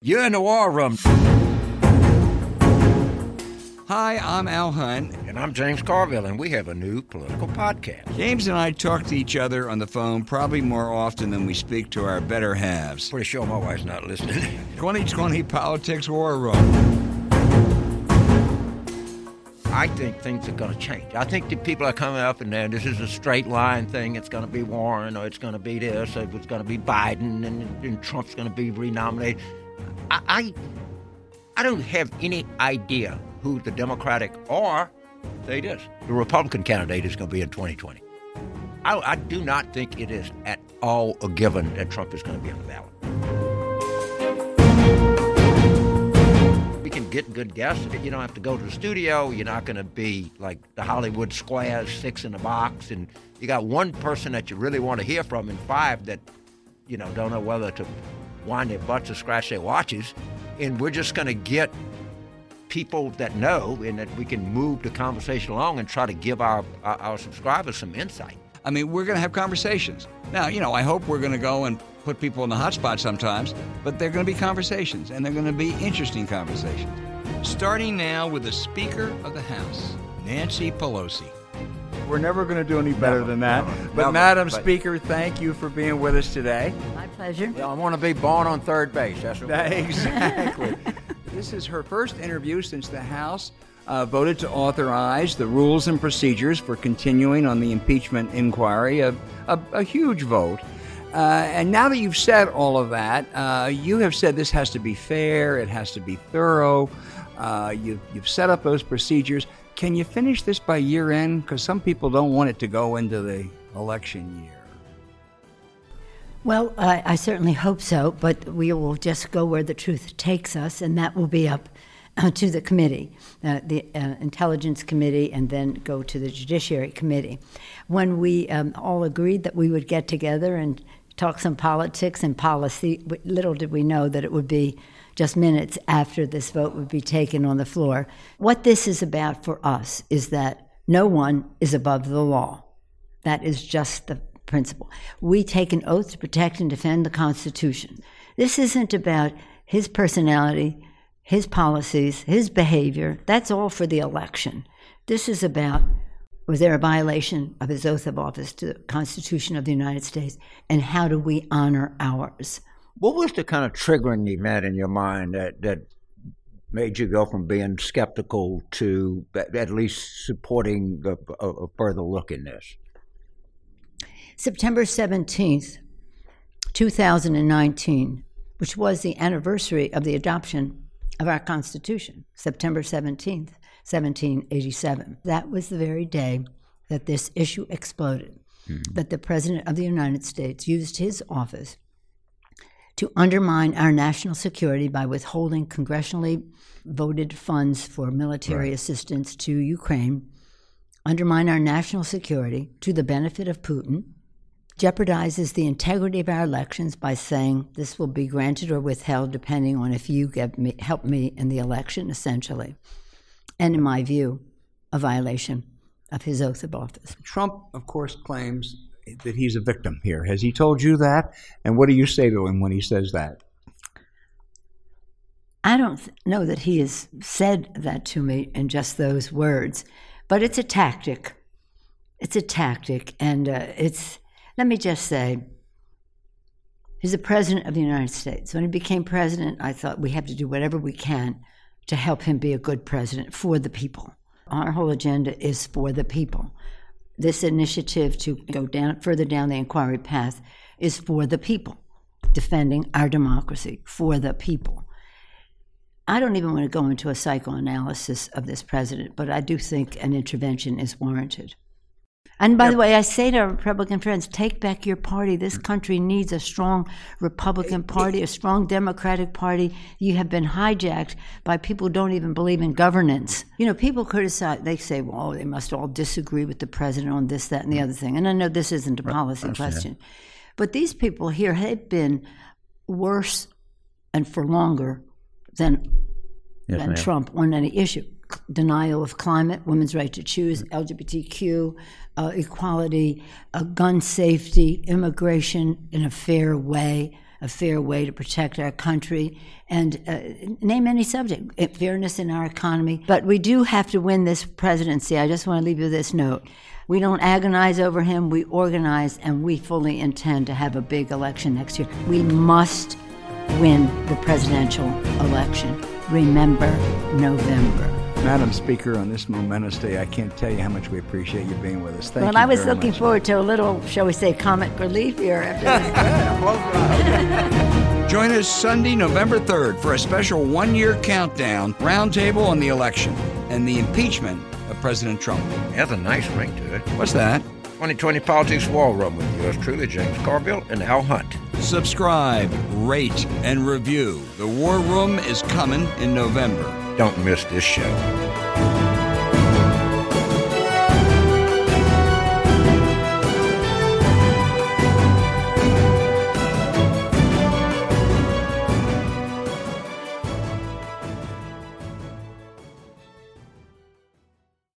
You're in the war room. Hi, I'm Al Hunt. And I'm James Carville, and we have a new political podcast. James and I talk to each other on the phone probably more often than we speak to our better halves. Pretty sure my wife's not listening. 2020 Politics War Room. I think things are going to change. I think the people are coming up and down. This is a straight line thing. It's going to be Warren, or it's going to be this, or it's going to be Biden, and, and Trump's going to be renominated. I, I, I don't have any idea who the Democratic or, say this, the Republican candidate is going to be in 2020. I, I do not think it is at all a given that Trump is going to be on the ballot. We can get good guests. You don't have to go to the studio. You're not going to be like the Hollywood squares, six in a box, and you got one person that you really want to hear from, and five that, you know, don't know whether to wind their butts or scratch their watches. And we're just going to get people that know and that we can move the conversation along and try to give our, our, our subscribers some insight. I mean, we're going to have conversations. Now, you know, I hope we're going to go and put people in the hot spot sometimes, but they're going to be conversations, and they're going to be interesting conversations. Starting now with the Speaker of the House, Nancy Pelosi. We're never going to do any better Never, than that. never, but, never, Madam but- Speaker, thank you for being with us today. My pleasure. Well, I want to be born on third base. That's what exactly. this is her first interview since the House uh, voted to authorize the rules and procedures for continuing on the impeachment inquiry, a, a, a huge vote. Uh, and now that you've said all of that, uh, you have said this has to be fair, it has to be thorough. Uh, you've, you've set up those procedures. Can you finish this by year end? Because some people don't want it to go into the election year. Well, I, I certainly hope so, but we will just go where the truth takes us, and that will be up uh, to the committee, uh, the uh, Intelligence Committee, and then go to the Judiciary Committee. When we um, all agreed that we would get together and talk some politics and policy, little did we know that it would be just minutes after this vote would be taken on the floor. What this is about for us is that no one is above the law. That is just the principle. We take an oath to protect and defend the Constitution. This isn't about his personality, his policies, his behavior. That's all for the election. This is about was there a violation of his oath of office to the Constitution of the United States, and how do we honor ours? What was the kind of triggering event in your mind that, that made you go from being skeptical to at least supporting a, a, a further look in this? September 17th, 2019, which was the anniversary of the adoption of our Constitution, September 17th, 1787. That was the very day that this issue exploded, hmm. that the President of the United States used his office to undermine our national security by withholding congressionally voted funds for military assistance to Ukraine, undermine our national security to the benefit of Putin, jeopardizes the integrity of our elections by saying this will be granted or withheld depending on if you get me, help me in the election, essentially. And in my view, a violation of his oath of office. Trump, of course, claims that he's a victim here. Has he told you that? And what do you say to him when he says that? I don't th- know that he has said that to me in just those words, but it's a tactic. It's a tactic, and uh, it's. Let me just say, he's the president of the United States. When he became president, I thought we have to do whatever we can to help him be a good president for the people. Our whole agenda is for the people. This initiative to go down further down the inquiry path is for the people, defending our democracy for the people. I don't even want to go into a psychoanalysis of this president, but I do think an intervention is warranted. And by the way, I say to our Republican friends, take back your party. This country needs a strong Republican Party, a strong Democratic Party. You have been hijacked by people who don't even believe in governance. You know, people criticize, they say, well, they must all disagree with the president on this, that, and the other thing. And I know this isn't a policy question. But these people here have been worse and for longer than, Yes, than. Trump on any issue. Denial of climate, women's right to choose, LGBTQ, uh, equality, uh, gun safety, immigration in a fair way, a fair way to protect our country, and uh, name any subject, eh, fairness in our economy. But we do have to win this presidency. I just want to leave you this note. We don't agonize over him, we organize, and we fully intend to have a big election next year. We must win the presidential election. Remember November. Madam Speaker, on this momentous day, I can't tell you how much we appreciate you being with us. Thank well, you. I was very looking much. forward to a little, shall we say, comic relief here after this. Join us Sunday, November 3rd for a special one year countdown roundtable on the election and the impeachment of President Trump. It has a nice ring to it. What's that? 2020 Politics War Room with yours truly, James Carville and Al Hunt. Subscribe, rate, and review. The War Room is coming in November. Don't miss this show.